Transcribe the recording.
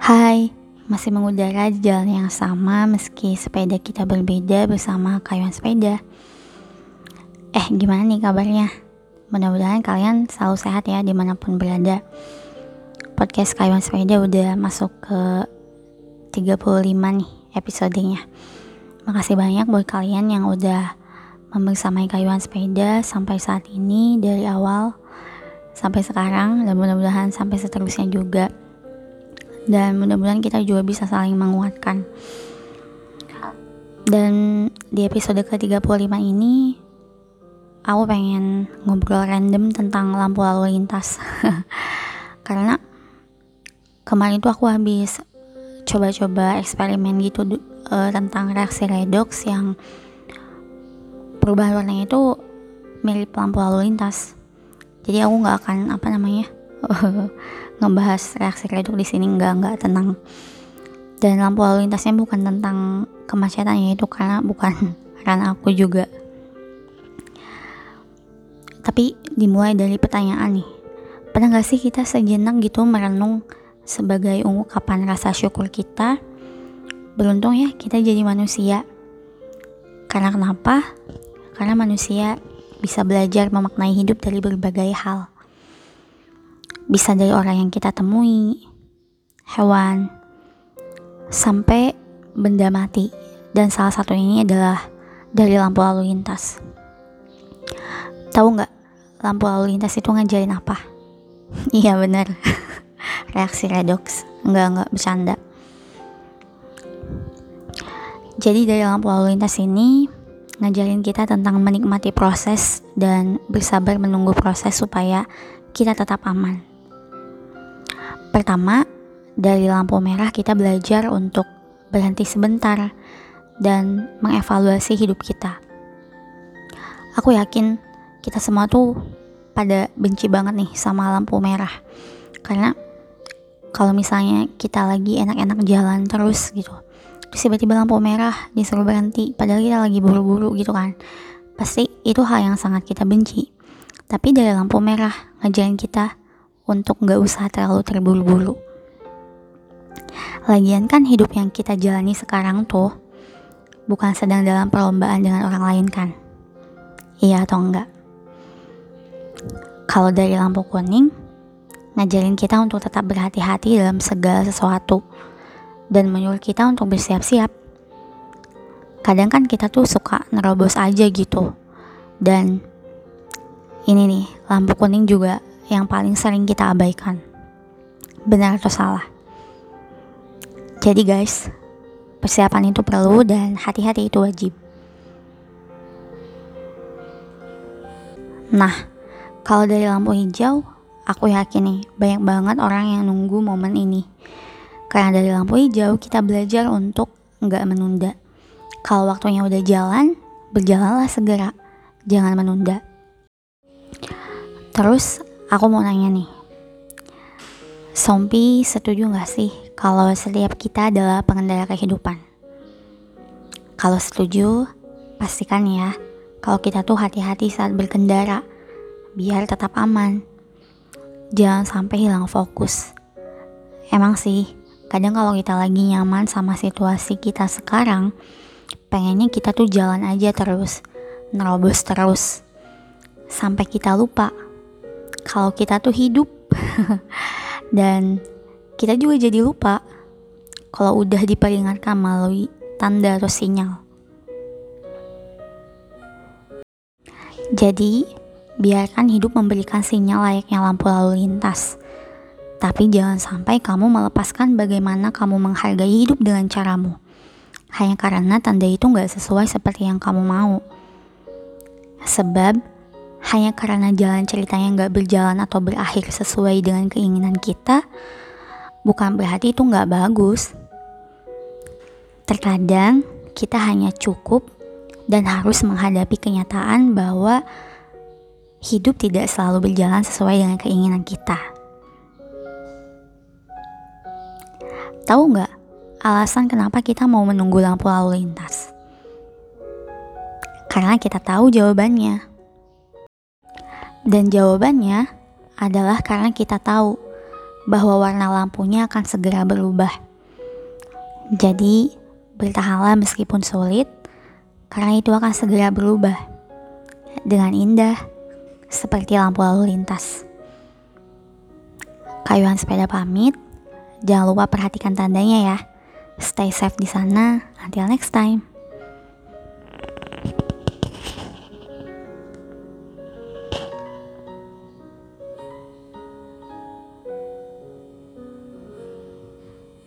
Hai, masih mengudara di jalan yang sama meski sepeda kita berbeda bersama kayuan sepeda. Eh, gimana nih kabarnya? Mudah-mudahan kalian selalu sehat ya di mana pun berada. Podcast kayuan sepeda udah masuk ke 35 nih episodenya. Makasih banyak buat kalian yang udah membersamai kayuan sepeda sampai saat ini dari awal sampai sekarang dan mudah-mudahan sampai seterusnya juga dan mudah-mudahan kita juga bisa saling menguatkan. Dan di episode ke-35 ini aku pengen ngobrol random tentang lampu lalu lintas. Karena kemarin tuh aku habis coba-coba eksperimen gitu uh, tentang reaksi redox yang perubahan warnanya itu mirip lampu lalu lintas. Jadi aku nggak akan apa namanya ngebahas reaksi redox di sini nggak nggak tenang dan lampu lalu lintasnya bukan tentang kemacetannya itu karena bukan karena aku juga. Tapi dimulai dari pertanyaan nih pernah gak sih kita sejenak gitu merenung sebagai ungkapan rasa syukur kita? Beruntung ya kita jadi manusia. Karena kenapa? Karena manusia bisa belajar memaknai hidup dari berbagai hal. Bisa dari orang yang kita temui, hewan, sampai benda mati. Dan salah satu ini adalah dari lampu lalu lintas. Tahu nggak lampu lalu lintas itu ngajarin apa? iya benar. Reaksi redox. Enggak, enggak, bercanda. Jadi dari lampu lalu lintas ini ngajarin kita tentang menikmati proses dan bersabar menunggu proses supaya kita tetap aman. Pertama, dari lampu merah kita belajar untuk berhenti sebentar dan mengevaluasi hidup kita. Aku yakin kita semua tuh pada benci banget nih sama lampu merah. Karena kalau misalnya kita lagi enak-enak jalan terus gitu, terus tiba-tiba lampu merah disuruh berhenti padahal kita lagi buru-buru gitu kan pasti itu hal yang sangat kita benci tapi dari lampu merah ngajarin kita untuk nggak usah terlalu terburu-buru lagian kan hidup yang kita jalani sekarang tuh bukan sedang dalam perlombaan dengan orang lain kan iya atau enggak kalau dari lampu kuning ngajarin kita untuk tetap berhati-hati dalam segala sesuatu dan menyuruh kita untuk bersiap-siap. Kadang kan kita tuh suka nerobos aja gitu. Dan ini nih, lampu kuning juga yang paling sering kita abaikan. Benar atau salah? Jadi guys, persiapan itu perlu dan hati-hati itu wajib. Nah, kalau dari lampu hijau, aku yakin nih banyak banget orang yang nunggu momen ini karena dari lampu hijau kita belajar untuk nggak menunda. Kalau waktunya udah jalan, berjalanlah segera, jangan menunda. Terus aku mau nanya nih, Sompi setuju nggak sih kalau setiap kita adalah pengendara kehidupan? Kalau setuju, pastikan ya kalau kita tuh hati-hati saat berkendara, biar tetap aman. Jangan sampai hilang fokus. Emang sih, Kadang kalau kita lagi nyaman sama situasi kita sekarang, pengennya kita tuh jalan aja terus, nerobos terus. Sampai kita lupa kalau kita tuh hidup. Dan kita juga jadi lupa kalau udah diperingatkan melalui tanda atau sinyal. Jadi, biarkan hidup memberikan sinyal layaknya lampu lalu lintas tapi jangan sampai kamu melepaskan bagaimana kamu menghargai hidup dengan caramu. Hanya karena tanda itu nggak sesuai seperti yang kamu mau. Sebab, hanya karena jalan ceritanya nggak berjalan atau berakhir sesuai dengan keinginan kita, bukan berarti itu nggak bagus. Terkadang kita hanya cukup dan harus menghadapi kenyataan bahwa hidup tidak selalu berjalan sesuai dengan keinginan kita. Tahu nggak alasan kenapa kita mau menunggu lampu lalu lintas? Karena kita tahu jawabannya. Dan jawabannya adalah karena kita tahu bahwa warna lampunya akan segera berubah. Jadi, bertahanlah meskipun sulit, karena itu akan segera berubah dengan indah, seperti lampu lalu lintas. Kayuhan sepeda pamit, jangan lupa perhatikan tandanya ya. Stay safe di sana. Until next time.